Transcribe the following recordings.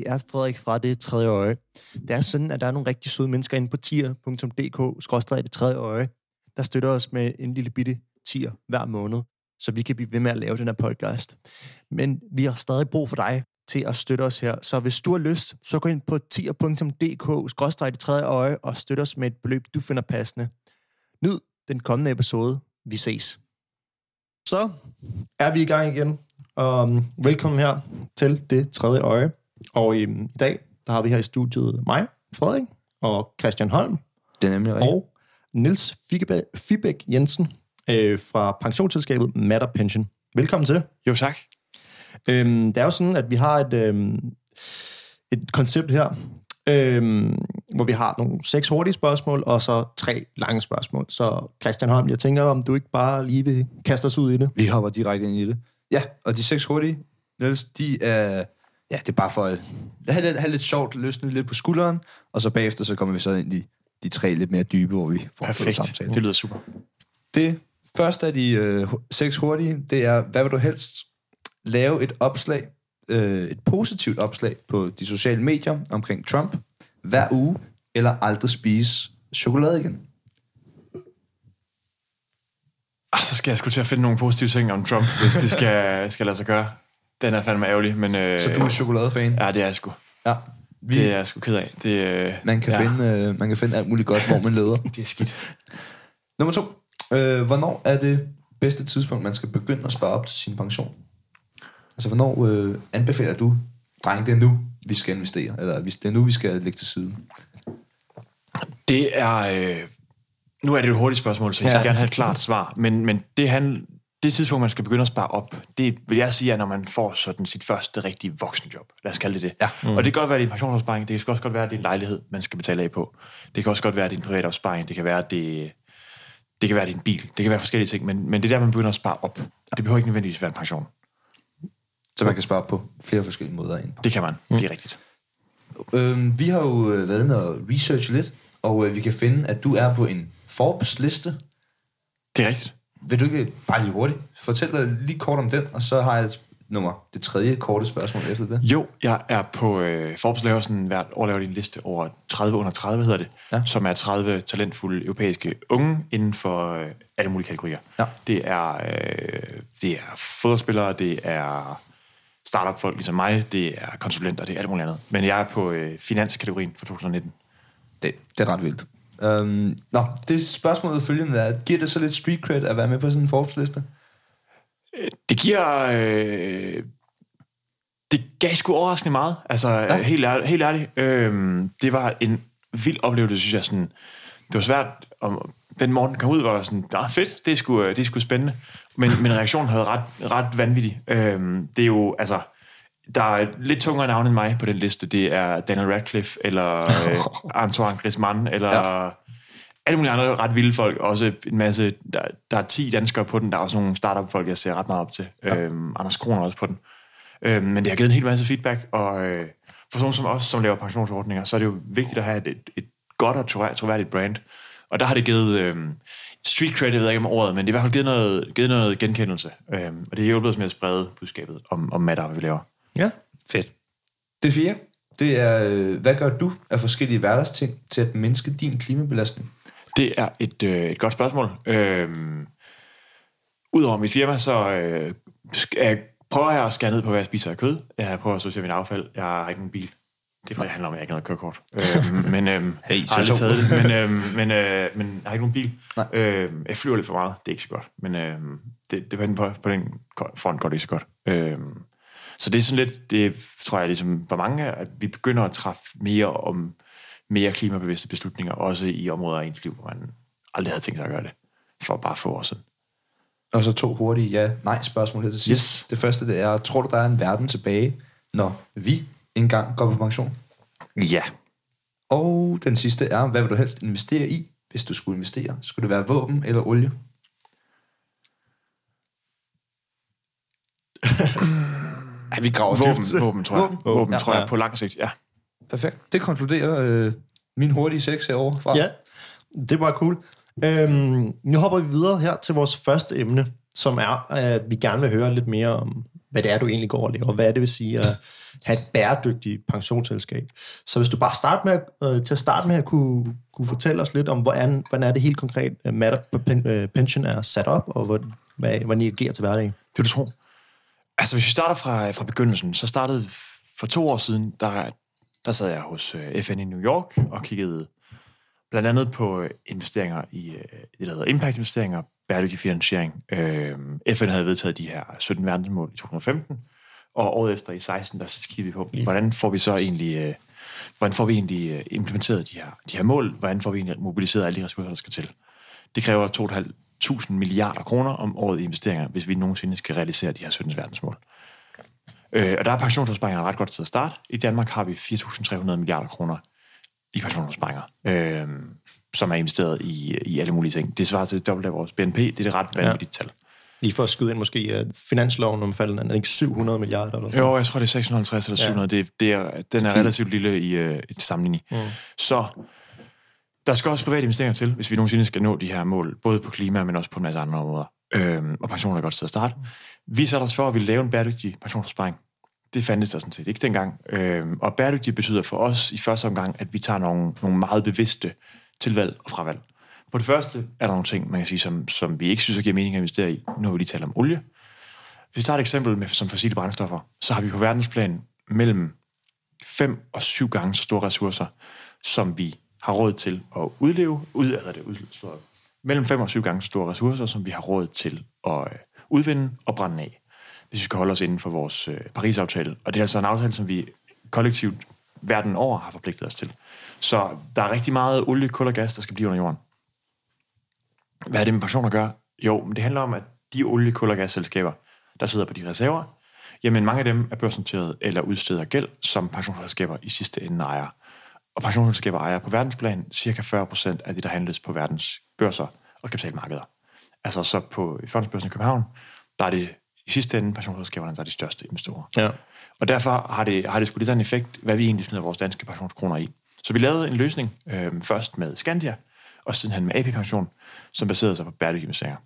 Det er Frederik fra Det Tredje Øje. Det er sådan, at der er nogle rigtig søde mennesker inde på tier.dk, det tredje øje, der støtter os med en lille bitte tier hver måned, så vi kan blive ved med at lave den her podcast. Men vi har stadig brug for dig til at støtte os her. Så hvis du har lyst, så gå ind på tier.dk, det tredje øje, og støt os med et beløb, du finder passende. Nyd den kommende episode. Vi ses. Så er vi i gang igen. Um, velkommen her til Det Tredje Øje. Og i, i dag, der har vi her i studiet mig, Frederik, og Christian Holm, Det er nemlig rigtigt. og Nils Fibæk Jensen øh, fra pensionsselskabet Matter Pension. Velkommen til. Jo, tak. Øhm, det er jo sådan, at vi har et, øhm, et koncept her, øhm, hvor vi har nogle seks hurtige spørgsmål, og så tre lange spørgsmål. Så Christian Holm, jeg tænker, om du ikke bare lige vil kaste os ud i det. Vi hopper direkte ind i det. Ja, og de seks hurtige, Niels, de er... Ja, det er bare for at have lidt, have lidt sjovt, løsne lidt på skulderen, og så bagefter så kommer vi så ind i de tre lidt mere dybe, hvor vi får en Perfekt. samtale. Det lyder super. Det første af de øh, seks hurtige, det er, hvad vil du helst lave et opslag, øh, et positivt opslag på de sociale medier omkring Trump, hver uge, eller aldrig spise chokolade igen? Ah, så skal jeg skulle til at finde nogle positive ting om Trump, hvis det skal, skal lade sig gøre. Den er fandme ærgerlig, men... Øh, Så du er chokoladefan? Ja, det er jeg sgu. Ja. Vi, Det er jeg sgu ked af. Det, øh, man, kan ja, finde, øh, man kan finde alt muligt godt, hvor man leder. Det er skidt. Nummer to. Øh, hvornår er det bedste tidspunkt, man skal begynde at spare op til sin pension? Altså, hvornår øh, anbefaler du, dreng, det er nu, vi skal investere, eller det er nu, vi skal lægge til side? Det er... Øh, nu er det et hurtigt spørgsmål, så jeg Ja. skal gerne have et klart svar. Men, men det, han, det tidspunkt, man skal begynde at spare op, det vil jeg sige, er, når man får sådan sit første rigtige voksenjob. Lad os kalde det det. Ja. Mm. Og det kan godt være, at det er en pensionsopsparing. Det kan også godt være, at det er en lejlighed, man skal betale af på. Det kan også godt være, at det er en privat opsparing. Det kan være, at det, det kan være, at det er en bil. Det kan være forskellige ting. Men, men det er der, man begynder at spare op. Det behøver ikke nødvendigvis være en pension. Så man kan spare op på flere forskellige måder ind. Det kan man. Mm. Det er rigtigt. Øh, vi har jo øh, været inde og researche lidt, og øh, vi kan finde, at du er på en Forbes-liste. Det er rigtigt. Vil du ikke bare lige hurtigt fortælle lige kort om den, og så har jeg et nummer, det tredje korte spørgsmål efter det. Jo, jeg er på øh, Forbes laver sådan hvert år laver de en liste over 30 under 30 hedder det, Ja. ja. som er 30 talentfulde europæiske unge inden for øh, alle mulige kategorier. Ja. Det er øh, det er fodboldspillere, det er startup folk ligesom mig, det er konsulenter, det er alt muligt andet. Men jeg er på øh, finanskategorien for 2019. Det, det er ret vildt. Øhm, nå, det spørgsmålet følgende er, giver det så lidt street cred at være med på sådan en Forbes-liste? Det giver... Øh, det gav sgu overraskende meget. Altså, ja. helt, ærligt, helt ærligt. Øh, det var en vild oplevelse, synes jeg. Sådan, det var svært... Om, den morgen kom ud, var jeg sådan, nah, fedt, det er sgu, det er sgu spændende. Men, men reaktionen har været ret, ret vanvittig. Øh, det er jo, altså... Der er lidt tungere navn end mig på den liste. Det er Daniel Radcliffe, eller øh, Antoine Griezmann, eller... Ja. Alle mulige andre ret vilde folk. Også en masse, der, der er 10 danskere på den. Der er også nogle startup-folk, jeg ser ret meget op til. Ja. Øhm, Anders Kron er også på den. Øhm, men det har givet en hel masse feedback, og øh, for sådan som os, som laver pensionsordninger, så er det jo vigtigt at have et, et, godt og trovær- troværdigt brand. Og der har det givet øh, street credit, jeg ved ikke om ordet, men det har i hvert fald givet noget, givet noget genkendelse. Øhm, og det har hjulpet os med at sprede budskabet om, om hvad vi laver. Ja. Fedt. Det fjerde, det er, øh, hvad gør du af forskellige hverdagsting til at mindske din klimabelastning? Det er et, øh, et godt spørgsmål. Øhm, Udover mit firma, så øh, jeg prøver jeg at skære ned på, hvad jeg spiser af kød. Jeg prøver at sortere min affald. Jeg har ikke nogen bil. Det er fordi, det handler om, at jeg ikke har noget kørekort. øhm, men øhm, Hey, har aldrig taget det. Men, øhm, men, øh, men jeg har ikke nogen bil. Nej. Øhm, jeg flyver lidt for meget. Det er ikke så godt. Men øhm, det, det på, på, på den front går det ikke så godt. Øhm, så det er sådan lidt, det tror jeg ligesom for mange, at vi begynder at træffe mere om mere klimabevidste beslutninger, også i områder af ens liv, hvor man aldrig havde tænkt sig at gøre det, for bare få år siden. Og så to hurtige ja-nej spørgsmål her til sidst. Yes. Det første, det er, tror du, der er en verden tilbage, når vi engang går på pension? Ja. Og den sidste er, hvad vil du helst investere i, hvis du skulle investere? Skulle det være våben eller olie? ja, vi graver Våben, dybt. våben, tror jeg. Våben? Våben, våben Ja. tror jeg, Ja. på lang sigt, ja. Perfekt. Det konkluderer øh, min hurtige seks herovre fra. Ja, det var cool. Øhm, nu hopper vi videre her til vores første emne, som er, at vi gerne vil høre lidt mere om hvad det er, du egentlig går og laver. Hvad er det vil sige at have et bæredygtigt pensionsselskab. Så hvis du bare starter med, øh, til at starte med at kunne, kunne fortælle os lidt om, hvordan, hvordan er det helt konkret, uh, Matter uh, Pension er sat op, og hvordan, hvordan I agerer til hverdagen? Det du tror. Altså, hvis vi starter fra, fra begyndelsen, så startede for to år siden, der, der sad jeg hos øh, FN i New York og kiggede blandt andet på øh, investeringer i øh, det, der hedder impact-investeringer, bæredygtig finansiering. Øh, FN havde vedtaget de her 17 verdensmål i 2015, og året efter i 16, der kiggede vi på, hvordan får vi så egentlig, øh, hvordan får vi egentlig implementeret de her, de her mål, hvordan får vi egentlig mobiliseret alle de ressourcer, der skal til. Det kræver 2.500 milliarder kroner om året i investeringer, hvis vi nogensinde skal realisere de her 17 verdensmål. Øh, og der er pensionsopsparinger ret godt til at starte. I Danmark har vi 4.300 milliarder kroner i pensionsopsparinger, øh, som er investeret i, i alle mulige ting. Det svarer til dobbelt af vores BNP. Det er det ret vanvittigt ja. tal. Lige for at skyde ind måske, at finansloven omfatter den, ikke 700 milliarder? Eller sådan. Jo, jeg tror, det er 650 eller 700. Ja. Det, det er, den er relativt lille i, uh, i sammenligning. Mm. Så der skal også private investeringer til, hvis vi nogensinde skal nå de her mål, både på klima, men også på en masse andre områder. Øhm, og pensioner er godt sted at starte. Vi satte os for, at vi lave en bæredygtig pensionsopsparing. Det fandtes der sådan set ikke dengang. Øhm, og bæredygtig betyder for os i første omgang, at vi tager nogle, nogle meget bevidste tilvalg og fravalg. På det første er der nogle ting, man kan sige, som, som vi ikke synes, at giver mening at investere i. Nu vi lige taler om olie. Hvis vi tager et eksempel med som fossile brændstoffer, så har vi på verdensplan mellem 5 og 7 gange så store ressourcer, som vi har råd til at udleve, ud, eller det, udleve, mellem 5 og 7 gange store ressourcer, som vi har råd til at øh, udvinde og brænde af, hvis vi skal holde os inden for vores øh, Paris-aftale. Og det er altså en aftale, som vi kollektivt verden over har forpligtet os til. Så der er rigtig meget olie, kul og gas, der skal blive under jorden. Hvad er det med pensioner gør? Jo, men det handler om, at de olie, kul og gasselskaber, der sidder på de reserver, jamen mange af dem er børsnoteret eller udsteder gæld, som pensionsselskaber i sidste ende ejer. Og pensionsselskaber ejer på verdensplan cirka 40% af det, der handles på verdens børser og kapitalmarkeder. Altså så på fondsbørsen i København, der er det i sidste ende pensionsselskaberne, der er de største investorer. Ja. Og derfor har det, har det sgu lidt en effekt, hvad vi egentlig smider vores danske pensionskroner i. Så vi lavede en løsning øh, først med Scandia, og sidenhen med AP-pension, som baserede sig på bæredygtige investeringer.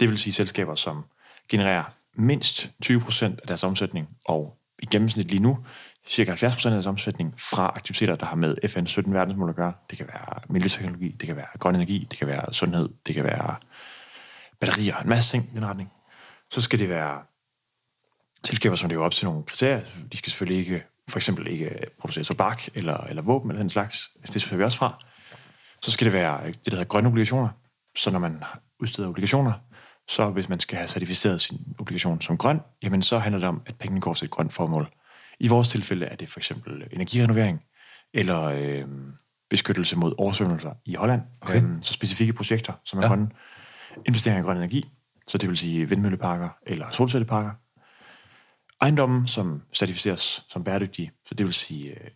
Det vil sige selskaber, som genererer mindst 20% af deres omsætning, og i gennemsnit lige nu, cirka 70 procent af deres omsætning fra aktiviteter, der har med FN 17 verdensmål at gøre. Det kan være miljøteknologi, det kan være grøn energi, det kan være sundhed, det kan være batterier, en masse ting i den retning. Så skal det være selskaber, som lever op til nogle kriterier. De skal selvfølgelig ikke, for eksempel ikke producere tobak eller, eller våben eller den slags. Det skal vi også fra. Så skal det være det, der hedder grønne obligationer. Så når man udsteder obligationer, så hvis man skal have certificeret sin obligation som grøn, jamen så handler det om, at pengene går til et grønt formål. I vores tilfælde er det for eksempel energirenovering, eller øh, beskyttelse mod oversvømmelser i Holland. Okay. Øh, så specifikke projekter, som er ja. grønne. Investeringer i grøn energi, så det vil sige vindmølleparker eller solcelleparker. Ejendommen, som certificeres som bæredygtige, så det vil sige, øh,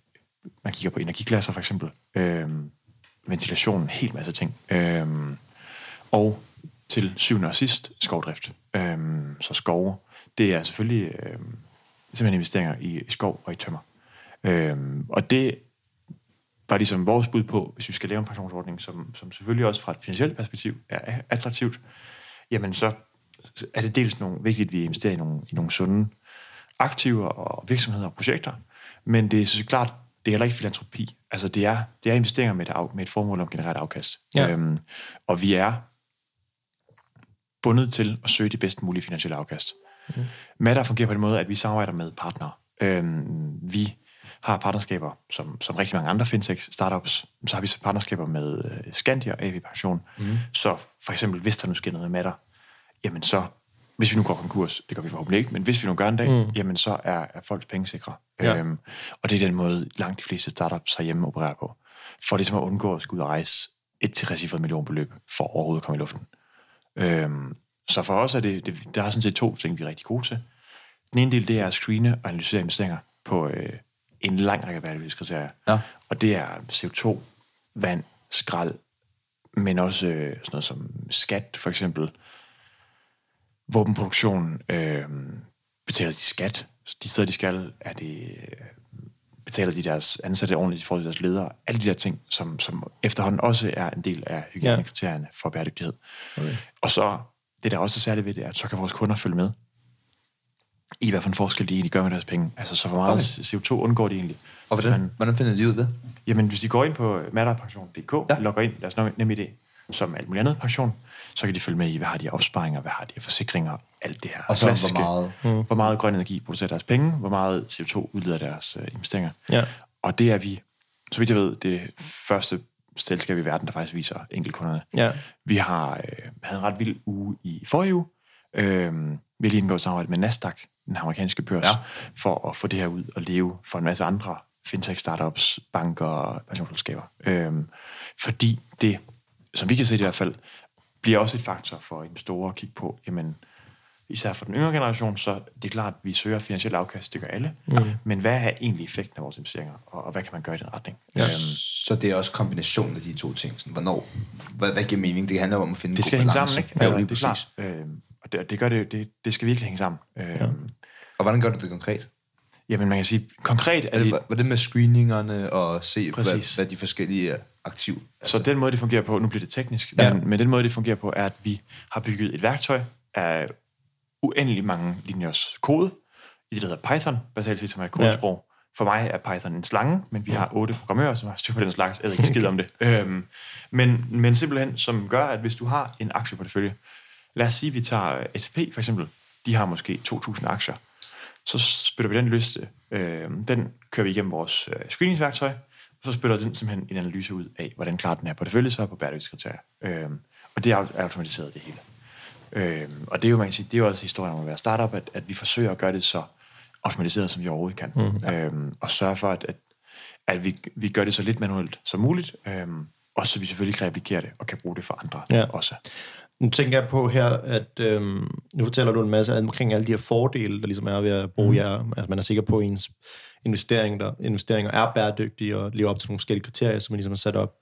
man kigger på energiklasser for eksempel, øh, ventilation, en hel masse ting. Øh, og til syvende og sidst, skovdrift. Øh, så skove, det er selvfølgelig øh, simpelthen investeringer i, skov og i tømmer. Øh, og det var ligesom vores bud på, hvis vi skal lave en pensionsordning, som, som selvfølgelig også fra et finansielt perspektiv er attraktivt, jamen så er det dels nogle, vigtigt, at vi investerer i nogle, i nogle sunde aktiver og virksomheder og projekter, men det er så klart, det er heller ikke filantropi. Altså det er, det er investeringer med et, med et formål om generelt afkast. Ja. Øhm, og vi er bundet til at søge de bedst mulige finansielle afkast. Mm. Matter fungerer på den måde, at vi samarbejder med partnere. Øhm, vi har partnerskaber, som, som rigtig mange andre fintech startups, så har vi så partnerskaber med uh, Scandia og AP Pension. Mm. Så for eksempel, hvis der nu sker noget med Matter, jamen så, hvis vi nu går konkurs, det gør vi forhåbentlig ikke, men hvis vi nu gør en dag, mm. jamen så er, er folks penge sikre. Ja. Øhm, og det er den måde, langt de fleste startups herhjemme opererer på. For ligesom at undgå at skulle ud og rejse et til millionbeløb for overhovedet at komme i luften. Øhm, så for os er det, det, der er sådan set to ting, vi er rigtig gode til. Den ene del, det er at screene og analysere investeringer på øh, en lang række bæredygtighedskriterier. Ja. Og det er CO2, vand, skrald, men også øh, sådan noget som skat, for eksempel. Våbenproduktion øh, betaler de skat. De steder, de skal, er det, betaler de deres ansatte ordentligt i forhold til deres ledere. Alle de der ting, som, som efterhånden også er en del af hygiejnekriterierne ja. for bæredygtighed. Okay. Og så, det der også er særligt ved det, er, at så kan vores kunder følge med. i hvad for en forskel de egentlig gør med deres penge. Altså, så hvor meget okay. CO2 undgår de egentlig. Og hvordan, Men- hvordan finder de ud af det? Jamen, hvis de går ind på matterpension.dk, Ja. logger ind deres nem idé, som alt muligt andet pension, så kan de følge med i, hvad har de af opsparinger, hvad har de af forsikringer, alt det her. Og så hvor klassiske. meget- Mm. Hvor meget grøn energi producerer deres penge, hvor meget CO2 udleder deres øh, investeringer. Ja. Og det er vi, så vidt jeg ved, det første selskab i verden, der faktisk viser enkeltkunderne. Ja. Vi har øh, havde en ret vild uge i forrige uge. Øh, vi har lige indgået et samarbejde med Nasdaq, den amerikanske børs, ja. for at få det her ud og leve for en masse andre fintech-startups, banker og pensionsselskaber. Øh, fordi det, som vi kan se det i hvert fald, bliver også et faktor for investorer at kigge på, jamen, især for den yngre generation, så det er klart, at vi søger finansiel afkast, det gør alle. Mm. Men hvad er egentlig effekten af vores investeringer, og, og hvad kan man gøre i den retning? Ja. Øhm, Så det er også kombinationen af de to ting. Sådan, hvornår, hvad, hvad giver mening? Det handler om at finde det skal hænge balance. sammen, ikke? Ja, Altså, lige det er klart. Øhm, og det, det gør det, det, det skal virkelig hænge sammen. Øhm, ja. Og hvordan gør du det konkret? Jamen, man kan sige, konkret er det, var det med screeningerne og se, hvad, Præcis. hvad de forskellige aktiv? Så den måde, det fungerer på, nu bliver det teknisk, Ja. ja. men, men den måde, det fungerer på, er, at vi har bygget et værktøj af uendelig mange linjers kode, i det, der hedder Python, basalt set som er et kodesprog. Ja. For mig er Python en slange, men vi har otte programmører, som har styr på den slags. Jeg ved ikke skid om det. Øhm, men, men simpelthen, som gør, at hvis du har en aktieportefølje, lad os sige, at vi tager SP for eksempel, de har måske 2.000 aktier, så spytter vi den liste, øh, den kører vi igennem vores øh, screeningsværktøj, og så spytter den simpelthen en analyse ud af, hvordan klarer den her portefølje så på bæredygtighedskriterier. Øh, og det er au- automatiseret det hele. Øh, og det er jo, man kan sige, det er jo også historien om at være startup, at, at vi forsøger at gøre det så automatiseret, som vi overhovedet kan. Mm, ja. øh, og sørge for, at, at, at vi, vi gør det så lidt manuelt som muligt, øh, og så vi selvfølgelig kan replikere det og kan bruge det for andre Ja. også. Nu tænker jeg på her, at øhm, nu fortæller du en masse omkring alle de her fordele, der ligesom er ved at bruge mm. jer. Altså man er sikker på, at ens investering der, investeringer er bæredygtige og lever op til nogle forskellige kriterier, som man ligesom har sat op.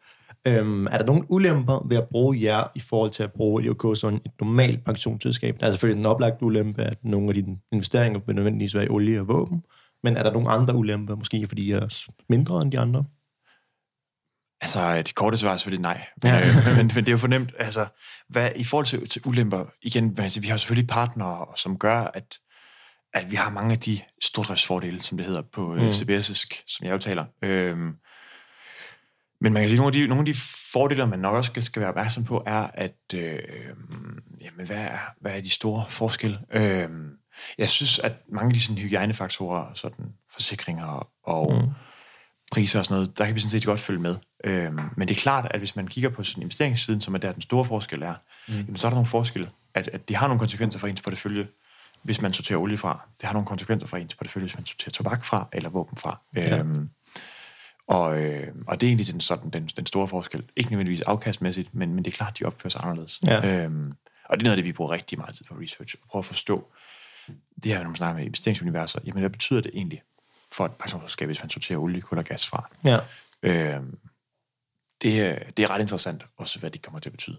Øhm, er der nogle ulemper ved at bruge jer i forhold til at bruge IOK som et normalt pensionsselskab? Der er selvfølgelig en oplagt ulempe, at nogle af dine investeringer vil nødvendigvis være i olie og våben, men er der nogle andre ulemper, måske fordi I er mindre end de andre? Altså, det korte svar er selvfølgelig nej. Men, Ja. øh, men, men det er jo fornemt. Altså, hvad, I forhold til, til ulemper, igen, altså, vi har selvfølgelig partnere, som gør, at, at vi har mange af de stordriftsfordele, som det hedder på mm. CBS'isk, som jeg jo taler. Øhm, men man kan sige, at nogle af de, nogle af de fordele, man nok også skal, skal være opmærksom på, er, at øh, jamen, hvad, er, hvad er de store forskelle? Øh, jeg synes, at mange af de sådan, hygiejnefaktorer, sådan forsikringer og mm. priser og sådan noget, der kan vi sådan set godt følge med. Øh, men det er klart, at hvis man kigger på sådan investeringssiden, som er der den store forskel er, mm. jamen, så er der nogle forskelle, at, at det har nogle konsekvenser for ens portefølje, hvis man sorterer olie fra. Det har nogle konsekvenser for ens portefølje, hvis man sorterer tobak fra eller våben fra. Ja. Øhm, og, øh, og det er egentlig den, sådan, den, den store forskel. Ikke nødvendigvis afkastmæssigt, men, men det er klart, de opfører sig anderledes. Ja. Øhm, og det er noget af det, vi bruger rigtig meget tid på research. At prøve at forstå det her, når man snakker med investeringsuniverser. Jamen, hvad betyder det egentlig for et pensionsselskab, hvis man sorterer olie, kul og gas fra? Ja. Øhm, det, det er ret interessant også, hvad det kommer til at betyde.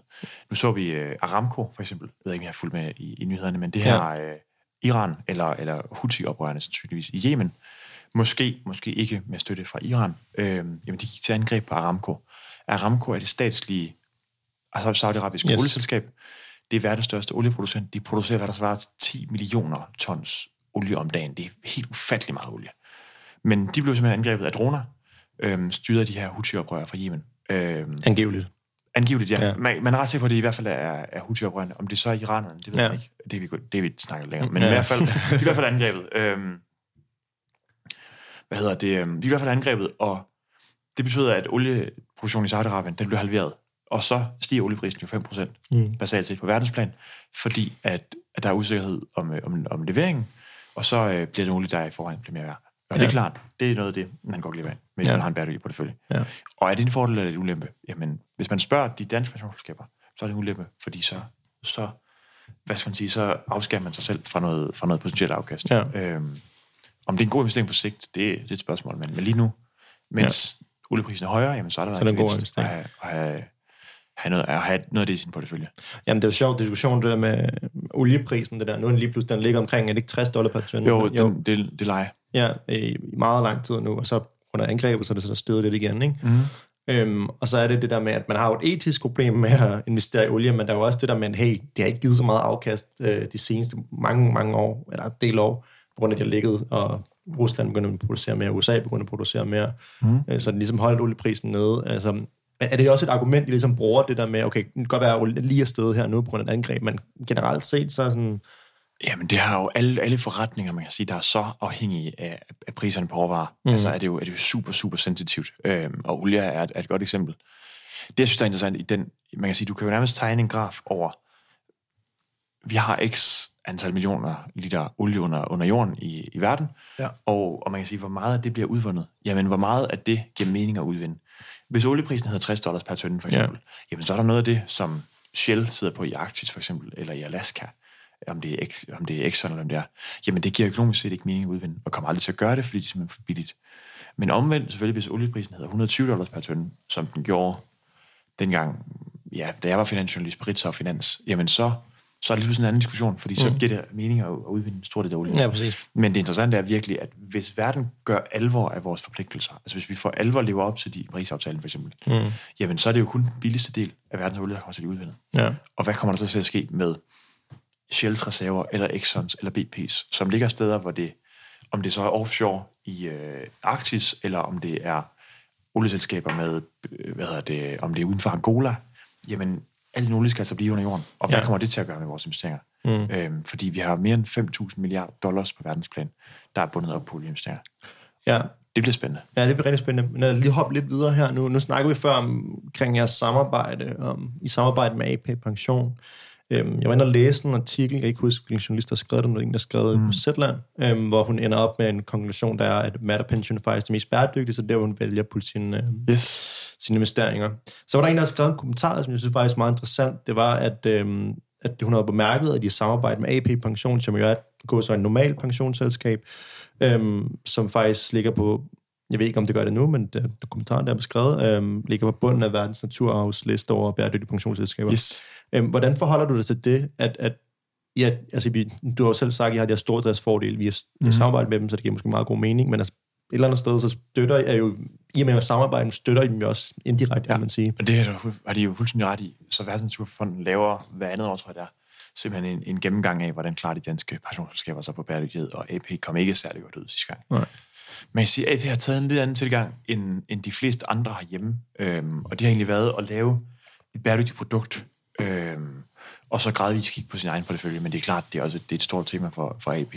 Nu så vi uh, Aramco, for eksempel. Jeg ved ikke, om jeg har fulgt med i, i nyhederne, men det her ja. uh, Iran, eller, eller Houthi-oprørerne sandsynligvis i Yemen, måske, måske ikke med støtte fra Iran, øhm, jamen de gik til angreb på Aramco. Aramco er det statslige, altså saudiarabiske Yes. olieselskab. Det er verdens største olieproducent. De producerer, hvad der svarer til 10 millioner tons olie om dagen. Det er helt ufattelig meget olie. Men de blev simpelthen angrebet af droner, øhm, styret af de her Houthi-oprørere fra Yemen. Øhm, Angiveligt. angiveligt, ja. Ja. Man, man er ret sikker på, at det i hvert fald er, er Houthi-oprørerne. Om det så er iranerne, det ved Ja. jeg ikke. Det, er vi, det er vi snakket længere. Men Ja. i hvert fald, i hvert fald angrebet. Øhm, hvad hedder det? øhm, De er i hvert fald angrebet, og det betyder, at olieproduktionen i Saudi-Arabien, den bliver halveret. Og så stiger olieprisen jo 5% Mm. basalt set på verdensplan, fordi at, at der er usikkerhed om, øh, om, om leveringen, og så øh, bliver det olie, der er i forvejen, bliver mere værd. Og ja. det er klart, det er noget af det, man godt lide af, hvis ja. man har en bæredygtig portefølje. Ja. Og er det en fordel eller en ulempe? Jamen, hvis man spørger de danske pensionsselskaber, så er det en ulempe, fordi så, så hvad skal man sige, så afskærer man sig selv fra noget, fra noget potentielt afkast. Ja. Øhm, om det er en god investering på sigt, det, det er et spørgsmål, men, men lige nu, mens ja. olieprisen er højere, jamen, så er der Så det en god gevinst at investering. have, at have, have, noget, at have noget af det i sin portefølje. Jamen, det er jo sjovt diskussion, det der med olieprisen, det der. Nu er den lige pludselig, den ligger omkring, er det ikke 60 dollar per tønde? Jo, den, det, det leger. Ja, i meget lang tid nu, og så under angrebet, så er det så der stedet lidt igen, ikke? Mm. Øhm, og så er det det der med, at man har jo et etisk problem med at investere i olie, men der er jo også det der med, at hey, det har ikke givet så meget afkast øh, de seneste mange, mange år, eller en del år, på grund af, at de har ligget, og Rusland begynder at producere mere, USA begynder at producere mere, mm. øh, så den ligesom holdt olieprisen nede. Altså, er det også et argument, de ligesom bruger det der med, okay, det kan godt være, at lige er stedet her nu på grund af et angreb, men generelt set, så er sådan... Jamen, det har jo alle, alle forretninger, man kan sige, der er så afhængige af, af priserne på råvarer. Mm. Altså, er det, jo, er det jo super, super sensitivt. Øhm, og olie er et, er et godt eksempel. Det, jeg synes, der er interessant i den, man kan sige, du kan jo nærmest tegne en graf over, vi har x antal millioner liter olie under, under jorden i, i verden, ja. og, og man kan sige, hvor meget af det bliver udvundet. Jamen, hvor meget af det giver mening at udvinde. Hvis olieprisen hedder 60 dollars per tønde, for eksempel, ja. jamen så er der noget af det, som Shell sidder på i Arktis, for eksempel, eller i Alaska, om det er, om det er Exxon eller om det er, jamen det giver økonomisk set ikke mening at udvinde, og kommer aldrig til at gøre det, fordi det er simpelthen for billigt. Men omvendt, selvfølgelig, hvis olieprisen hedder 120 dollars per tønde, som den gjorde dengang, ja, da jeg var finansjournalist på Ritzau Finans, jamen så så er det lige en anden diskussion, fordi så mm. giver det mening at udvinde en stor del af olie. Ja, præcis. Men det interessante er virkelig, at hvis verden gør alvor af vores forpligtelser, altså hvis vi for alvor lever op til de Paris-aftalen for eksempel, mm. jamen så er det jo kun den billigste del af verdens olie, der kommer til at udvinde. Ja. Og hvad kommer der så til at ske med Shells reserver, eller Exxons, eller BP's, som ligger steder, hvor det, om det så er offshore i øh, Arktis, eller om det er olieselskaber med, øh, hvad hedder det, om det er uden for Angola, jamen al din olie skal altså blive under jorden. Og hvad ja. kommer det til at gøre med vores investeringer? Mm. Øhm, fordi vi har mere end 5.000 milliarder dollars på verdensplan, der er bundet op på olieinvesteringer. Ja. Det bliver spændende. Ja, det bliver rigtig spændende. Men lige hoppe lidt videre her nu. Nu snakker vi før omkring jeres samarbejde, om, i samarbejde med AP Pension. Øhm, jeg var inde og læse en artikel, jeg kan ikke huske, hvilken journalist der skrev det, men en, der skrev mm. på Zetland, øhm, hvor hun ender op med en konklusion, der er, at Matter Pension er faktisk det mest bæredygtige, så der hun vælger på sine, øhm, yes. sine investeringer. Så var der en, der skrev en kommentar, som jeg synes faktisk meget interessant. Det var, at, øhm, at hun havde bemærket, at de samarbejder med AP Pension, som jo er går så en normal pensionsselskab, øhm, som faktisk ligger på jeg ved ikke, om det gør det nu, men det, dokumentaren, der er beskrevet, øhm, ligger på bunden af verdens naturarvsliste over bæredygtige pensionsselskaber. Yes. Øhm, hvordan forholder du dig til det, at, at ja, altså, du har jo selv sagt, at I har de her stordriftsfordele, vi har mm. samarbejdet med dem, så det giver måske meget god mening, men altså, et eller andet sted, så støtter jeg jo, i og med at samarbejde, støtter I dem jo også indirekte, ja. kan man sige. Og det har de jo fuldstændig ret i. Så Verdensnaturfonden laver hver andet år, tror jeg det er, simpelthen en, en gennemgang af, hvordan klarer de danske pensionsselskaber sig på bæredygtighed, og AP kom ikke særlig godt ud sidste gang. Nej. Man kan sige, at AP har taget en lidt anden tilgang, end, end de fleste andre herhjemme. Øhm, og det har egentlig været at lave et bæredygtigt produkt, øhm, og så gradvist kigge på sin egen portefølje. Men det er klart, det er også det er et stort tema for, for AP.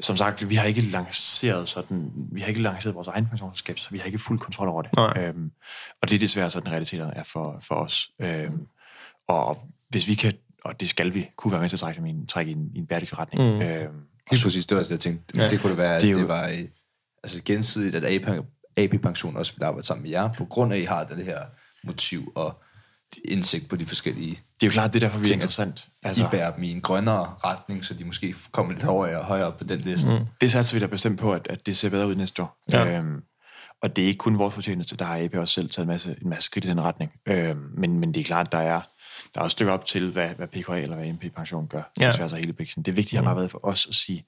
Som sagt, vi har ikke lanceret sådan, vi har ikke lanceret vores egen pensionsselskab, så vi har ikke fuld kontrol over det. Øhm, og det er desværre sådan, realiteten er for, for os. Øhm, og hvis vi kan, og det skal vi, kunne være med til at trække, min, trække i en, i en bæredygtig retning. Mm. Øhm, Lige præcis, det var også det, jeg tænkte. Ja. Det kunne det være, at det, jo, det var altså gensidigt, at AP, AP Pension også vil arbejde sammen med jer, på grund af, at I har det her motiv og indsigt på de forskellige Det er jo klart, det er derfor, vi er interessant. Altså, I bærer dem i en grønnere retning, så de måske kommer lidt højere og højere på den liste. Mm. Det satser vi da bestemt på, at, at det ser bedre ud næste år. Ja. Øhm, og det er ikke kun vores fortjeneste, der har AP også selv taget en masse, en masse skridt i den retning. Øhm, men, men det er klart, der er, der er også stykker op til, hvad, hvad PKA eller hvad MP Pension gør. Ja. Det er hele biksen. Det er vigtigt, mm. har været for os at sige,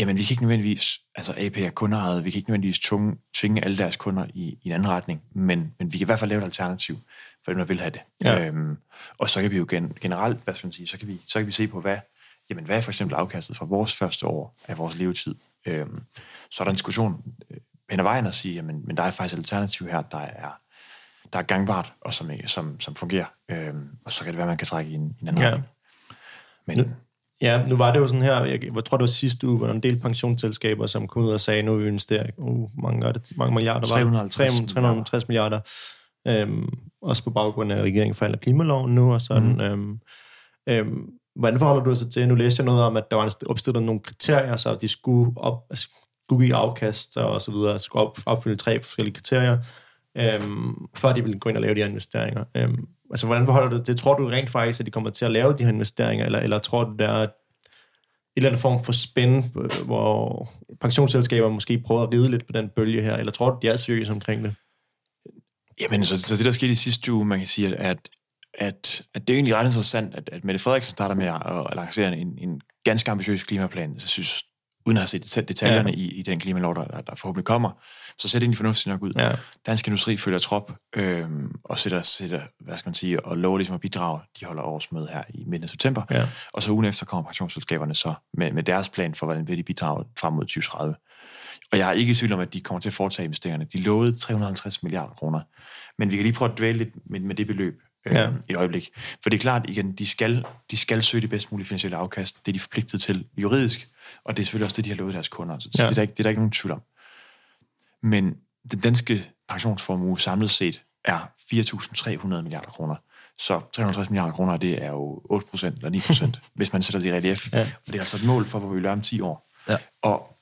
jamen vi kan ikke nødvendigvis, altså AP er kundeejet, vi kan ikke nødvendigvis tvinge, tvinge alle deres kunder i, i en anden retning, men, men vi kan i hvert fald lave et alternativ for dem, der vil have det. Ja. Øhm, og så kan vi jo gen, generelt, hvad skal man sige, så kan vi, så kan vi se på, hvad, jamen, hvad er for eksempel afkastet fra vores første år af vores levetid. Øhm, så er der en diskussion øh, hen ad vejen at sige, jamen, men der er faktisk et alternativ her, der er, der er gangbart, og som, som, som fungerer. Øhm, og så kan det være, at man kan trække i en, en anden ja. retning. Men, Ja, nu var det jo sådan her, jeg, jeg tror det var sidste uge, hvor der en del pensionsselskaber, som kom ud og sagde, nu vil vi investere, uh, mange, det, mange milliarder, 350, 350 milliarder. Øhm, også på baggrund af, at regeringen forhandler klimaloven nu, og sådan. Mm. Øhm, øhm, hvordan forholder du dig til, nu læste jeg noget om, at der var opstillet nogle kriterier, så de skulle, op, altså, skulle give afkast og så videre, skulle op, opfylde tre forskellige kriterier, øhm, før de ville gå ind og lave de her investeringer. Øhm, Altså, hvordan beholder du det? Tror du rent faktisk, at de kommer til at lave de her investeringer, eller, eller tror du, der er et eller andet form for spænd, øh, hvor pensionsselskaber måske prøver at ride lidt på den bølge her, eller tror du, de er seriøse omkring det? Jamen, så, så det, der skete i sidste uge, man kan sige, at, at, at det er egentlig ret interessant, at, at Mette Frederiksen starter med at, at lancere en, en ganske ambitiøs klimaplan. Så jeg synes, uden at have set det- detaljerne Ja. i, i den klimalov, der, der forhåbentlig kommer, så ser det egentlig fornuftigt nok ud. Ja. Dansk Industri følger trop øhm, og sætter, sætter, hvad skal man sige, og lover ligesom at bidrage. De holder årsmøde her i midten af september. Ja. Og så ugen efter kommer pensionsselskaberne så med, med deres plan for, hvordan vil de bidrage frem mod 2030. Og jeg er ikke i tvivl om, at de kommer til at foretage investeringerne. De lovede 350 milliarder kroner. Men vi kan lige prøve at dvæle lidt med, med det beløb øh, Ja. et øjeblik. For det er klart, igen, de skal, de skal søge det bedst mulige finansielle afkast. Det er de forpligtet til juridisk, og det er selvfølgelig også det, de har lovet deres kunder. Så Ja. det, er der ikke, det er der ikke nogen tvivl om. Men den danske pensionsformue samlet set er 4.300 milliarder kroner. Så 350 milliarder kroner, det er jo 8 procent eller 9 procent, hvis man sætter det i relief. Ja. Og det er altså et mål for, hvor vi vil om 10 år. Ja. Og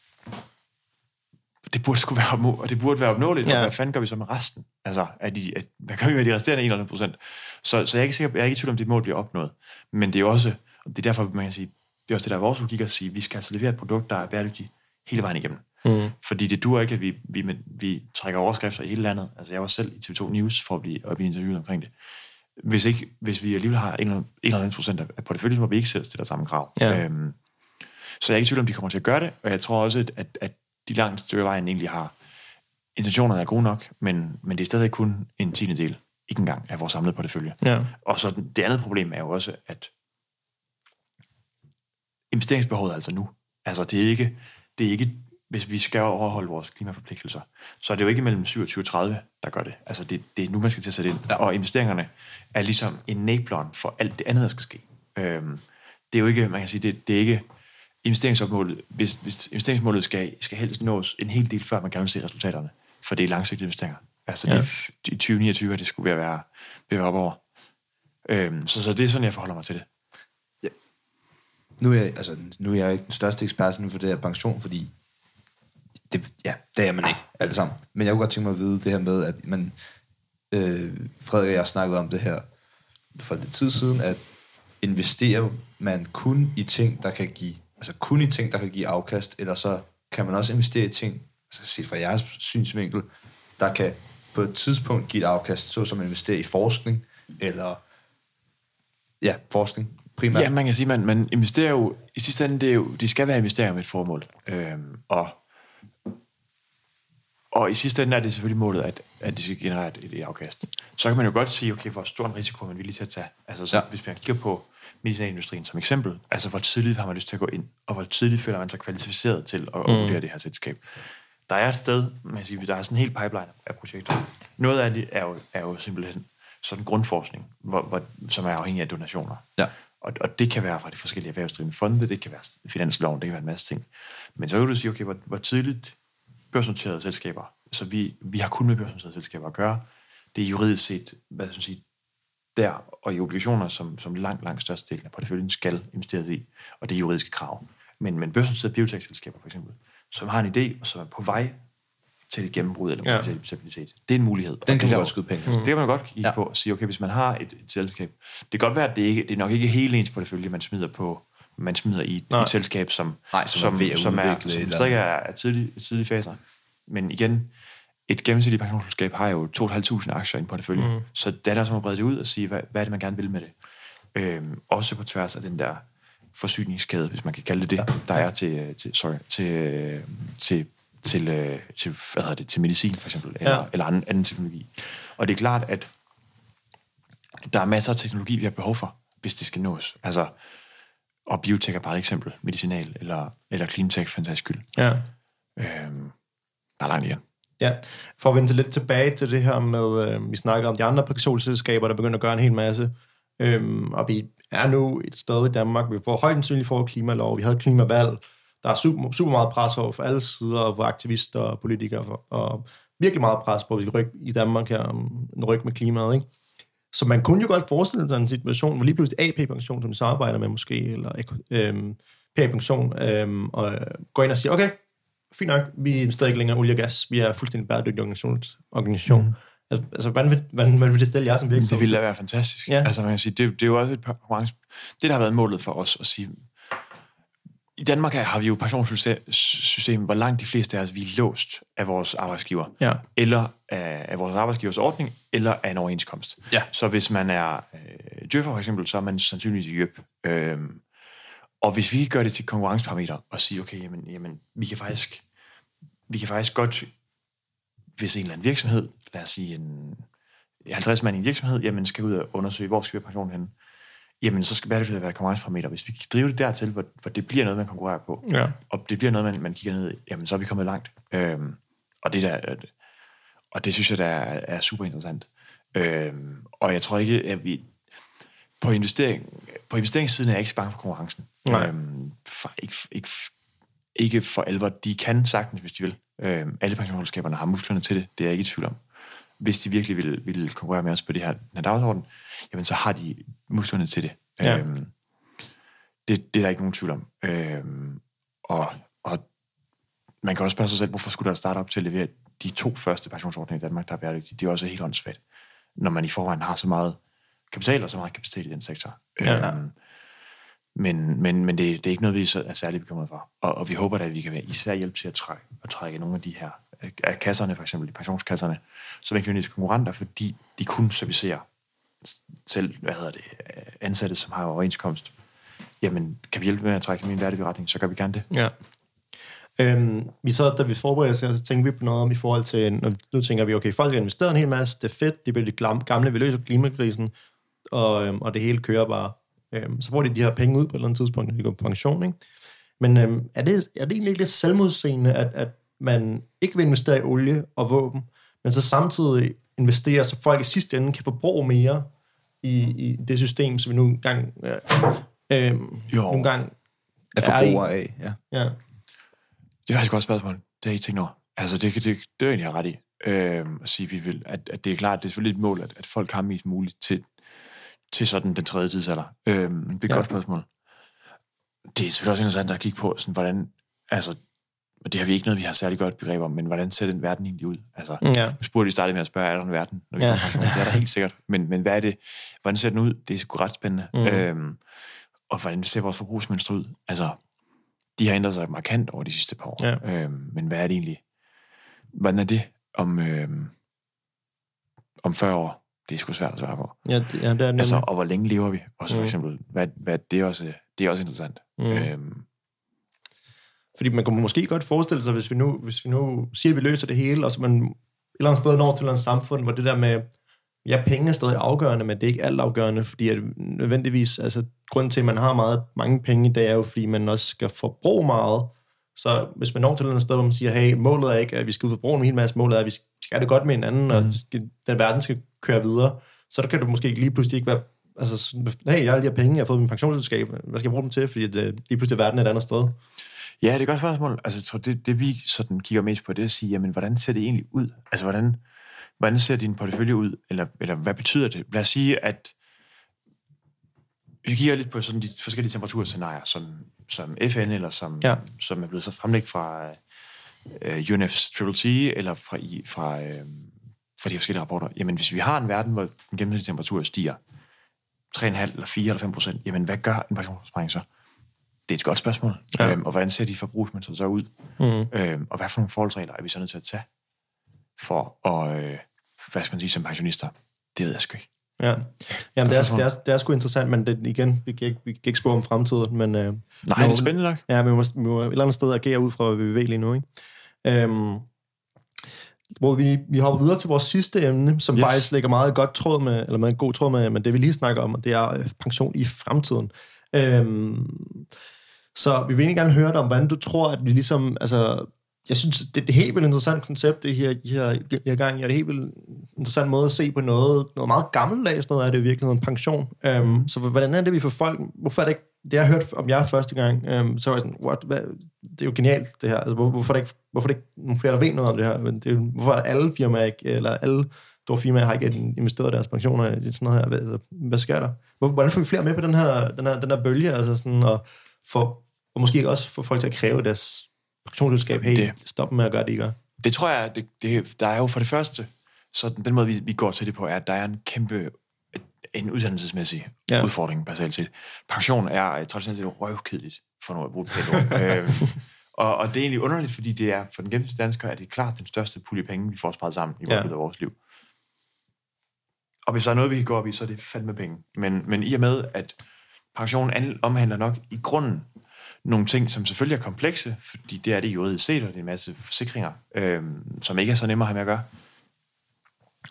det burde sgu være, opnå- og det burde være opnåeligt, Ja. og hvad fanden gør vi så med resten? Altså, er de, er, hvad gør vi med de resterende 91 procent? Så, så jeg er ikke sikker, jeg er ikke i tvivl om, det mål bliver opnået. Men det er jo også, og det er derfor, man kan sige, det er også det, der er vores logik at sige, vi skal altså levere et produkt, der er bæredygtigt hele vejen igennem. Mm. Fordi det dur ikke, at vi, vi, vi, vi trækker overskrifter i hele landet. Altså, jeg var selv i TV2 News for at blive, at blive interviewet omkring det. Hvis, ikke, hvis vi alligevel har 91 procent af porteføljen, hvor vi ikke selv stiller samme krav. Ja. Øhm, så jeg er ikke i tvivl om, de kommer til at gøre det, og jeg tror også, at, at, at de langt stykke vejen egentlig har intentionerne er gode nok, men, men det er stadig kun en tiende del, ikke engang af vores samlede portefølje. Ja. Og så det andet problem er jo også, at investeringsbehovet er altså nu. Altså det er ikke, det er ikke hvis vi skal overholde vores klimaforpligtelser, så er det jo ikke mellem 27 og 30, der gør det. Altså det, det er nu, man skal til at sætte ind. Ja. Og investeringerne er ligesom enableren for alt det andet, der skal ske. Øhm, det er jo ikke, man kan sige, det, det er ikke investeringsopmålet. Hvis, hvis investeringsmålet skal, skal helst nås en hel del, før man gerne vil se resultaterne. For det er langsigtede investeringer. Altså Ja. ja. det, i 2029 er det skulle være, være op over. Øhm, så, så det er sådan, jeg forholder mig til det. Nu er, jeg, altså, nu er jeg ikke den største ekspert inden for det her pension, fordi det, ja, det er man ikke alle sammen. Men jeg kunne godt tænke mig at vide det her med, at man, øh, Frederik og jeg snakkede om det her for lidt tid siden, at investerer man kun i ting, der kan give, altså kun i ting, der kan give afkast, eller så kan man også investere i ting, altså set fra jeres synsvinkel, der kan på et tidspunkt give et afkast, såsom at investere i forskning, eller ja, forskning primært. Ja, man kan sige, man, man investerer jo, i sidste ende, det er jo, de skal være investeringer med et formål. Øhm, og, og i sidste ende er det selvfølgelig målet, at, at de skal generere et, et afkast. Så kan man jo godt sige, okay, hvor stor en risiko man villig til at tage. Altså, så, ja. hvis man kigger på medicinalindustrien som eksempel, altså hvor tidligt har man lyst til at gå ind, og hvor tidligt føler man sig kvalificeret til at, at vurdere det her selskab. Der er et sted, man kan sige, der er sådan en hel pipeline af projekter. Noget af det er jo, er jo simpelthen sådan grundforskning, hvor, hvor, som er afhængig af donationer. Ja. Og, og det kan være fra de forskellige erhvervsdrivende fonde, det kan være finansloven, det kan være en masse ting. Men så kan du sige, okay, hvor, hvor tidligt børsnoterede selskaber, så vi, vi har kun med børsnoterede selskaber at gøre, det er juridisk set, hvad skal man sige, der og i obligationer, som, som langt, langt største del af porteføljen skal investeres i, og det er juridiske krav. Men, men børsnoterede biotech-selskaber for eksempel, som har en idé, og som er på vej til et gennembrud eller Ja. stabilitet, det er en mulighed. Og Den det kan er man godt jo- skyde penge. det kan man godt kigge Ja. på og sige, okay, hvis man har et, et selskab, det kan godt være, at det, ikke, det er nok ikke hele ens portefølje, man smider på, man smider i et, Nej. et selskab, som, Nej, som er at som, er, som stadig er, er tidlig, tidlige faser. Men igen, et gennemsnitligt pensionsselskab har jo 2.500 aktier i en portefølje, mm. så det er der som at brede det ud og sige, hvad, hvad er det, man gerne vil med det. Øhm, også på tværs af den der forsyningskæde, hvis man kan kalde det det, ja. der er til, til, sorry, til, til, til, øh, til, hvad hedder det, til medicin for eksempel, eller, Ja. eller anden, anden teknologi. Og det er klart, at der er masser af teknologi, vi har behov for, hvis det skal nås. Altså, og biotech er bare et eksempel, medicinal eller, eller cleantech for en skyld. Ja. Øhm, der er langt igen. Ja, for at vende lidt tilbage til det her med, øh, vi snakker om de andre pensionsselskaber, der begynder at gøre en hel masse, øhm, og vi er nu et sted i Danmark, vi får højt sandsynligt for klimalov, vi havde klimavalg, der er super, super meget pres over for alle sider, for aktivister og politikere, for, og virkelig meget pres på, at vi skal rykke i Danmark her, om en ryg med klimaet, ikke? Så man kunne jo godt forestille sig en situation, hvor lige pludselig AP-pension, som vi samarbejder med måske, eller øhm, P-pension, øhm, og går ind og siger, okay, fint nok, vi investerer ikke længere i olie og gas, vi er fuldstændig bæredygtig organisation. organisation. Mm. Altså, altså, hvordan vil, hvordan, hvordan vil det stille jer som virksomhed? Det ville da være fantastisk. Ja. Altså man kan sige, det, det er jo også et konkurrence. Det, der har været målet for os at sige, i Danmark har vi jo pensionssystem, hvor langt de fleste af os, vi er låst af vores arbejdsgiver. Ja. Eller af, af vores arbejdsgivers ordning, eller af en overenskomst. Ja. Så hvis man er øh, djøffer for eksempel, så er man sandsynligvis i Jøb. Øhm, Og hvis vi gør det til konkurrenceparameter og siger, okay, jamen, jamen, vi kan faktisk, vi kan faktisk godt, hvis en eller anden virksomhed, lad os sige en 50 mand i en virksomhed, jamen skal ud og undersøge, hvor skal vi have pension henne, jamen så skal det være konkurrenceparameter. Hvis vi kan drive det dertil, hvor, hvor det bliver noget, man konkurrerer på, Ja. og det bliver noget, man, man kigger ned i, jamen så er vi kommet langt. Øhm, og det der, og det synes jeg, der er, er super interessant. Øhm, og jeg tror ikke, at vi på, investering, på investeringssiden er jeg ikke så bange for konkurrencen. Nej. Øhm, for, ikke, ikke, ikke for alvor. De kan sagtens, hvis de vil. Øhm, alle pensionsselskaberne har musklerne til det. Det er jeg ikke i tvivl om. Hvis de virkelig vil, vil konkurrere med os på det her, den her dagsorden, jamen så har de musklerne til det. Ja. Øhm, det, det er der ikke nogen tvivl om. Øhm, og, og man kan også spørge sig selv, hvorfor skulle der starte op til at levere de to første pensionsordninger i Danmark, der er bæredygtige? Det er også helt åndssvagt, når man i forvejen har så meget kapital og så meget kapacitet i den sektor. Ja. Øhm, men, men, men det, det er ikke noget, vi er særlig bekymret for. Og, og vi håber da, at vi kan være især hjælp til at trække, at trække nogle af de her af kasserne, for eksempel de pensionskasserne, som ikke nødvendigvis konkurrenter, fordi de kun servicerer selv, hvad hedder det, ansatte, som har overenskomst. Jamen, kan vi hjælpe med at trække dem i en værdig retning, så gør vi gerne det. Ja. Øhm, vi så, da vi forberedte os, så tænkte vi på noget om i forhold til, når, nu tænker vi, okay, folk har investeret en hel masse, det er fedt, de bliver glam- gamle, vi løser klimakrisen, og, øhm, og det hele kører bare. Øhm, så får de de her penge ud på et eller andet tidspunkt, når de går på pension, ikke? Men øhm, er, det, er det egentlig ikke lidt selvmodsigende, at, at man ikke vil investere i olie og våben, men så samtidig investere, så folk i sidste ende kan forbruge mere i, i det system, som vi nu engang, ja, øhm, Jo. nogle gange er i- forbrugere af, ja. Ja, Det er faktisk et godt spørgsmål. Det har jeg ikke tænkt over. Altså, det, det, det, det er egentlig, ret i. Øhm, at sige, vi vil, at, at det er klart, det er selvfølgelig et mål, at, at folk har mest muligt til, til sådan den tredje tidsalder. Øhm, det er et Ja. godt spørgsmål. Det er selvfølgelig også interessant at kigge på, sådan, hvordan, altså, og det har vi ikke noget, vi har særlig godt begreb om, men hvordan ser den verden egentlig ud? Altså, ja. nu spurgte vi startede med at spørge, er der en verden? Når vi Ja. pension? Det er der helt sikkert. Men, men hvad er det? Hvordan ser den ud? Det er sgu ret spændende. Mm. Mm. Øhm, og hvordan ser vores forbrugsmønstre ud? Altså, de har ændret sig markant over de sidste par år. Ja. Øhm, men hvad er det egentlig? Hvordan er det om, øhm, om 40 år? Det er sgu svært at svare på. Ja, det, ja, det er nemlig. Altså, og hvor længe lever vi? Også for Mm. eksempel, hvad, hvad det, er også, det er også interessant. Mm. Øhm, Fordi man kunne måske godt forestille sig, hvis vi nu, hvis vi nu siger, at vi løser det hele, og så man et eller andet sted når til et eller andet samfund, hvor det der med, ja, penge er stadig afgørende, men det er ikke alt afgørende, fordi at nødvendigvis, altså grunden til, at man har meget, mange penge i dag, er jo, fordi man også skal forbruge meget. Så hvis man når til et eller andet sted, hvor man siger, hey, målet er ikke, at vi skal forbruge en hel masse, målet er, at vi skal have det godt med hinanden, mm. og det den verden skal køre videre, så der kan du måske lige pludselig ikke være, altså, hey, jeg har her penge, jeg har fået min pensionsselskab, hvad skal jeg bruge dem til, fordi det, lige pludselig er verden et andet sted. Ja, det er et godt spørgsmål. Altså, jeg tror, det, det vi sådan kigger mest på, det er at sige, jamen, hvordan ser det egentlig ud? Altså, hvordan, hvordan ser din portefølje ud? Eller, eller hvad betyder det? Lad os sige, at vi kigger lidt på sådan de forskellige temperaturscenarier, som, som FN, eller som, Ja. som er blevet så fremlægt fra uh, UNF's Triple T, eller fra, fra, uh, fra de forskellige rapporter. Jamen, hvis vi har en verden, hvor den gennemsnitlige temperatur stiger 3,5 eller 4 eller 5 procent, jamen, hvad gør en pensionsopsparing så? Det er et godt spørgsmål. Ja. Øhm, og hvordan ser de forbrugsmønstre så ud? Mm. Øhm, og hvad for nogle forholdsregler er vi så nødt til at tage for at, øh, hvad skal man sige, som pensionister? Det ved jeg sgu ikke. Ja, Jamen, det, er, det, er, det er sgu interessant, men det, igen, vi kan ikke, vi kan ikke spå om fremtiden, men øh, Nej, Jo. det er spændende nok. ja, vi må, vi må et eller andet sted agere ud fra, hvad vi ved lige nu. Ikke? Øhm, hvor vi, vi hopper videre til vores sidste emne, som yes. Faktisk ligger meget godt tråd med, eller med en god tråd med, med det, vi lige snakker om, og det er øh, pension i fremtiden. Øhm, så vi vil egentlig gerne høre dig om, hvordan du tror, at vi ligesom, altså, jeg synes, det, er helt vildt interessant koncept, det her, I har, I har gang i, og det er helt vildt interessant måde at se på noget, noget meget gammeldags, noget af det i virkeligheden, pension. Øhm, så hvordan er det, vi får folk, hvorfor er det ikke, det jeg har hørt om jer første gang, øhm, så var jeg sådan, what, hvad, det er jo genialt, det her. Altså, hvor, hvorfor, er det ikke, hvorfor er det ikke nogle flere, der ved noget om det her? Men det er, hvorfor er alle firmaer ikke, eller alle store firmaer har ikke investeret deres pensioner i sådan noget her? Hvad, altså, hvad sker der? Hvor, hvordan får vi flere med på den her, den her, den her bølge? Altså sådan, og, for, og måske også få folk til at kræve deres pensionsselskab, hey, Det- stop med at gøre det, I gør. Det tror jeg, det, det, der er jo for det første, så den, den måde, vi, vi går til det på, er, at der er en kæmpe en uddannelsesmæssig Ja. udfordring, basalt set. Pension er øh, traditionelt set røvkedeligt, for nu at bruge et pænt øhm, og, og det er egentlig underligt, fordi det er, for den gennemsnitlige dansker, er det klart den største pulje penge, vi får sparet sammen i Ja. af vores liv. Og hvis der er noget, vi kan gå op i, så er det fandme penge. Men, men i og med, at pension an- omhandler nok i grunden nogle ting, som selvfølgelig er komplekse, fordi det er det juridisk set, og det er en masse forsikringer, øh, som ikke er så nemme at have med at gøre.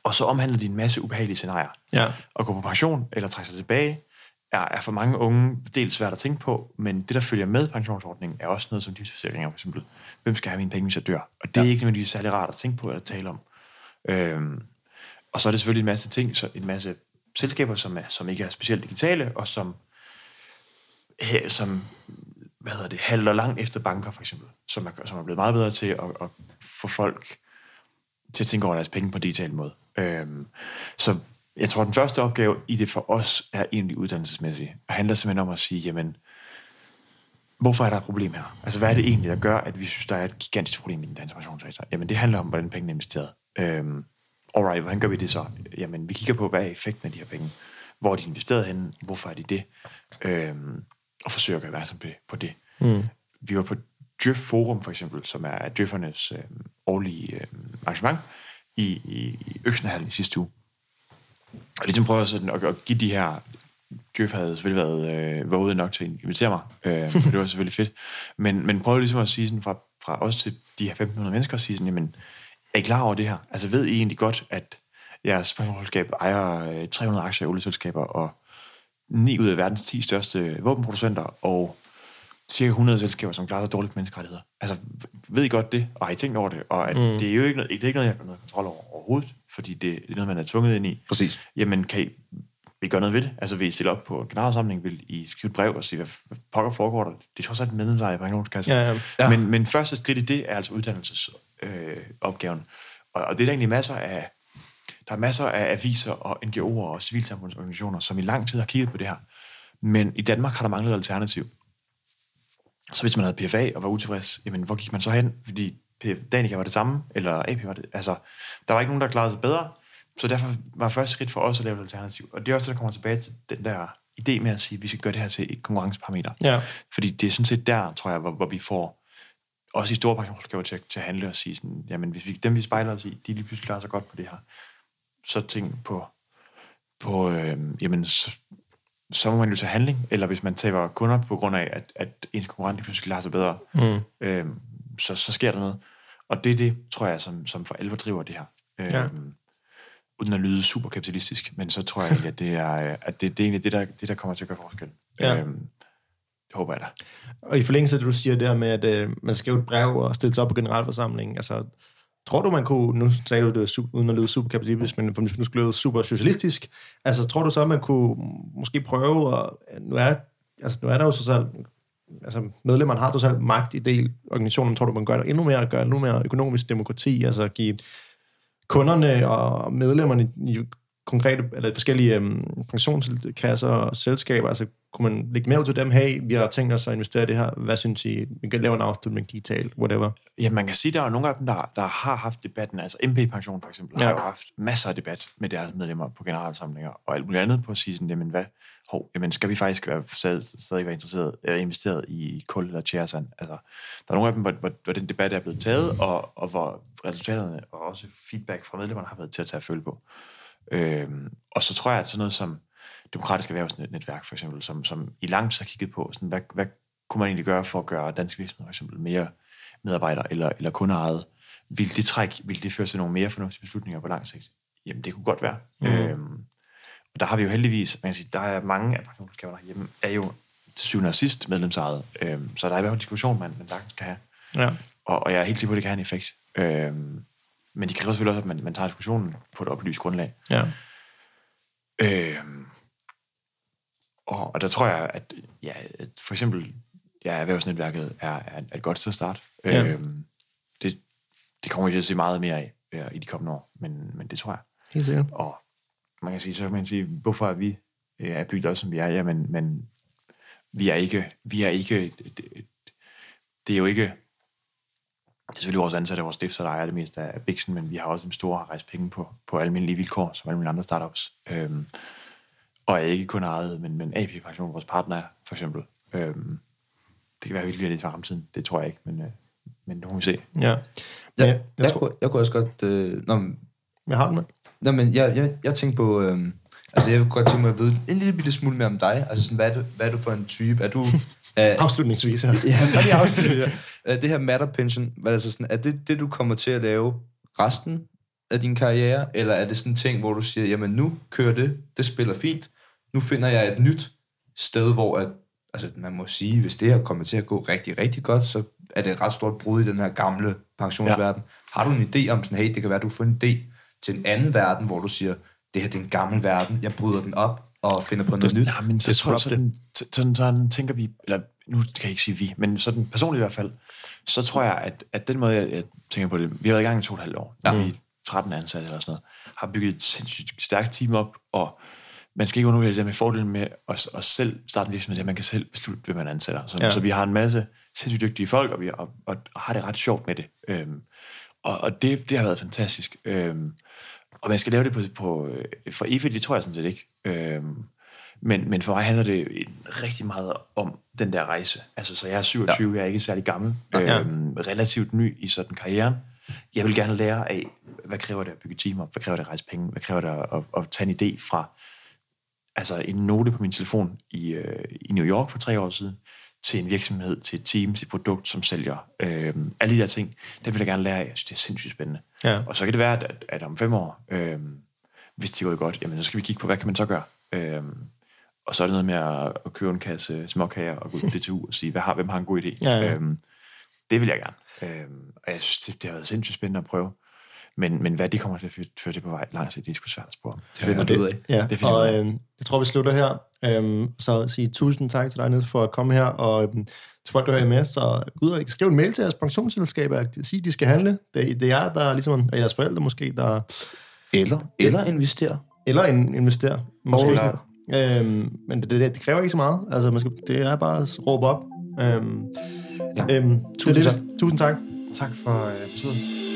Og så omhandler de en masse ubehagelige scenarier. Ja. At gå på pension eller trække sig tilbage, er, er for mange unge dels svært at tænke på, men det, der følger med pensionsordningen, er også noget som livsforsikringer, for eksempel. Hvem skal have mine penge, hvis jeg dør? Og det er ja. ikke nødvendigvis særlig rart at tænke på eller tale om. Øhm, og så er det selvfølgelig en masse ting, så en masse selskaber, som, er, som ikke er specielt digitale, og som, he, som hvad hedder det, halter langt efter banker, for eksempel, som er, som er blevet meget bedre til at, at få folk til at tænke over deres penge på en digital måde. Øhm, så jeg tror, at den første opgave i det for os er egentlig uddannelsesmæssig. Og handler simpelthen om at sige, jamen, hvorfor er der et problem her? Altså, hvad er det egentlig, der gør, at vi synes, der er et gigantisk problem i den danske pensionssektor? Jamen, det handler om, hvordan pengene er investeret. Øhm, alright, hvordan gør vi det så? Jamen, vi kigger på, hvad er effekten af de her penge? Hvor er de investeret henne? Hvorfor er de det? Øhm, og forsøger at gøre opmærksom på det. Mm. Vi var på Djøf Forum, for eksempel, som er Djøffernes øh, årlige øh, arrangement i, i, i Øksenhallen i sidste uge. Og ligesom prøver sådan at, at give de her... Djøf havde selvfølgelig været øh, våget nok til at invitere mig. Øh, det var selvfølgelig fedt. Men, men prøver ligesom at sige sådan fra, fra os til de her 1500 mennesker, at sige sådan, jamen, er I klar over det her? Altså ved I egentlig godt, at jeres pensionsselskab ejer 300 aktier i olieselskaber, og 9 ud af verdens 10 største våbenproducenter, og cirka 100 selskaber, som klarer sig dårligt på menneskerettigheder. Altså, ved I godt det, og har I tænkt over det? Og at mm. det er jo ikke noget, det er ikke noget, jeg har noget kontrol over overhovedet, fordi det er noget, man er tvunget ind i. Præcis. Jamen, kan I, vil I gøre noget ved det? Altså, vil I stille op på en generalsamling? Vil I skrive et brev og sige, hvad, hvad pokker foregår der? Det er trods alt medlemsleje i pensionskassen. Ja, ja. Ja. Men, men første skridt i det er altså uddannelsesopgaven. Øh, opgaven. og, og det er der egentlig masser af, der er masser af aviser og NGO'er og civilsamfundsorganisationer, som i lang tid har kigget på det her. Men i Danmark har der manglet alternativ. Så hvis man havde PFA og var utilfreds, jamen hvor gik man så hen? Fordi PF, Danica var det samme, eller AP var det. Altså, der var ikke nogen, der klarede sig bedre. Så derfor var første skridt for os at lave et alternativ. Og det er også det, der kommer tilbage til den der idé med at sige, at vi skal gøre det her til et konkurrenceparameter. Ja. Fordi det er sådan set der, tror jeg, hvor, hvor vi får også i store pensionsselskaber til, at- til at handle og sige sådan, jamen hvis vi, dem vi spejler os i, de lige pludselig klarer sig godt på det her, så tænk på, på øh, jamen, så, så må man jo tage handling, eller hvis man taber kunder på grund af, at, at ens konkurrent pludselig klarer sig bedre, Mm. øh, så, så sker der noget. Og det er det, tror jeg, som, som for alvor driver det her. Øh, Ja. Uden at lyde super kapitalistisk, men så tror jeg at det er, at det, det er egentlig det der, det, der kommer til at gøre forskel. Ja. Øh, det håber jeg da. Og i forlængelse af det, du siger der med, at øh, man skal skrive et brev og stille sig op på generalforsamlingen, altså, tror du, man kunne, nu sagde du det super, uden at lyde super kapitalistisk, men hvis nu skulle lyde super socialistisk, altså, tror du så, at man kunne måske prøve, at, nu er, altså, nu er der jo så selv, altså, medlemmerne har totalt magt i del organisationen, tror du, man gør det endnu mere, gør endnu mere økonomisk demokrati, altså give kunderne og medlemmerne i konkrete, eller forskellige øhm, pensionskasser og selskaber, altså kunne man lægge mere ud til dem, hey, vi har tænkt os at investere i det her, hvad synes I, vi kan lave en afslutning digitalt, whatever. Ja, man kan sige, der er nogle af dem, der, der har haft debatten. Altså MP Pension for eksempel, ja. Har jo haft masser af debat med deres medlemmer på generalsamlinger, og alt muligt andet på at sige sådan, jamen hvad, hov, jamen skal vi faktisk være, stadig, stadig være interesseret, øh, investeret i kul eller tjæresand? Altså, der er nogle af dem, hvor, hvor, hvor den debat er blevet taget, og, og hvor resultaterne og også feedback fra medlemmerne har været til at tage at følge på. Øhm, og så tror jeg, at sådan noget som demokratisk erhvervsnetværk for eksempel, som, som i lang tid har kigget på, sådan, hvad, hvad kunne man egentlig gøre for at gøre danske virksomheder for eksempel mere medarbejdere eller, eller kundeejet? Vil det træk, vil det føre til nogle mere fornuftige beslutninger på lang sigt? Jamen, det kunne godt være. Mm. Øhm, og der har vi jo heldigvis, man kan sige, der er mange af pensionsselskaberne herhjemme, er jo til syvende og sidst medlemsejet. Øhm, så der er i hvert fald en diskussion, man, man sagtens kan have. Ja. Og, og jeg er helt sikker på, at det kan have en effekt. Øhm, men det kræver selvfølgelig også, at man, man tager diskussionen på et oplyst grundlag. Ja. Øhm, og, og der tror jeg, at, ja, at for eksempel ja, erhvervsnetværket er, er, et godt sted at starte. Ja. Øhm, det, det kommer vi til at se meget mere af øh, i de kommende år, men, men det tror jeg. Helt sikkert. Og man kan sige, så kan man sige, hvorfor er vi øh, er bygget op, som vi er? Jamen, men vi er ikke, vi er ikke, det, det er jo ikke, det er selvfølgelig vores ansatte og vores stifter, der ejer det meste af Bixen, men vi har også en stor har rejst penge på, på almindelige vilkår, som alle mulige andre startups. Øhm, og er ikke kun ejet, men, men AP Pension, vores partner er, for eksempel. Øhm, det kan være virkelig lidt i fremtiden, det tror jeg ikke, men, øh, men nu må vi se. Ja. Ja, jeg, jeg, jeg, tror, kunne, jeg kunne også godt... Øh, nå, men- jeg har den med. Nå, men jeg, jeg, jeg tænkte på, øh, Altså, jeg vil godt tænke mig at vide en lille bitte smule mere om dig. Altså, sådan, hvad, er du, hvad er du for en type? Er du... Er, Afslutningsvis her. ja, bare lige afslutte, ja. Er det her matter pension, hvad er, det, så sådan, er det det, du kommer til at lave resten af din karriere? Eller er det sådan en ting, hvor du siger, jamen nu kører det, det spiller fint. Nu finder jeg et nyt sted, hvor at, altså, man må sige, hvis det her kommer til at gå rigtig, rigtig godt, så er det et ret stort brud i den her gamle pensionsverden. Ja. Har du en idé om sådan, hey, det kan være, du får en idé til en anden verden, hvor du siger, det her det er en gammel verden, jeg bryder den op og finder på noget nyt. Nej, men så, tror sådan, sådan, sådan tænker vi, eller nu kan jeg ikke sige vi, men sådan personligt i hvert fald, så tror jeg, at, at den måde, jeg, jeg tænker på det, vi har været i gang i to og et halvt år, ja. vi er 13 ansatte eller sådan noget, har bygget et sindssygt stærkt team op, og man skal ikke undervurdere det der med fordelen med at, at selv starte en virksomhed, at man kan selv beslutte, hvem man ansætter. Så, ja. så vi har en masse sindssygt dygtige folk, og vi og, og, og har det ret sjovt med det. Øhm, og og det, det har været fantastisk. Øhm, og man skal lave det på, på for evigt, det tror jeg sådan set ikke. Øhm, men, men for mig handler det rigtig meget om den der rejse. Altså, så jeg er 27, ja. jeg er ikke særlig gammel, ja. øhm, relativt ny i sådan karrieren. Jeg vil gerne lære af, hvad kræver det at bygge team op, hvad kræver det at rejse penge, hvad kræver det at, at, at tage en idé fra altså en note på min telefon i, øh, i New York for tre år siden, til en virksomhed, til et team, til et produkt, som sælger. Øh, alle de der ting, det vil jeg gerne lære af. Jeg synes, det er sindssygt spændende. Ja. Og så kan det være, at, at om fem år, øh, hvis det går godt, jamen så skal vi kigge på, hvad kan man så gøre? Øh, og så er det noget med at, at købe en kasse småkager og gå til DTU og sige, hvad har, hvem har en god idé? Ja, ja. Øh, det vil jeg gerne. Øh, og jeg synes, det, det har været sindssygt spændende at prøve. Men, men hvad de kommer til at føre det på vej langt, det er sgu svært at spore. Det finder ja, du ud af. Ja, det og øh, jeg tror, vi slutter her. Øhm, så sige tusind tak til dig, Niels, for at komme her, og øhm, til folk, der hører med, så ud og skriv en mail til jeres pensionsselskab, og sig, de skal handle. Det, det er der ligesom, er jeres forældre måske, der... Eller, eller investere. Eller in, investere. Måske. Eller, øhm, men det, det, det, kræver ikke så meget. Altså, man skal, det er bare at råbe op. Øhm, ja. øhm, tusind, det, tak. tusind tak. Tak for øh, besøget.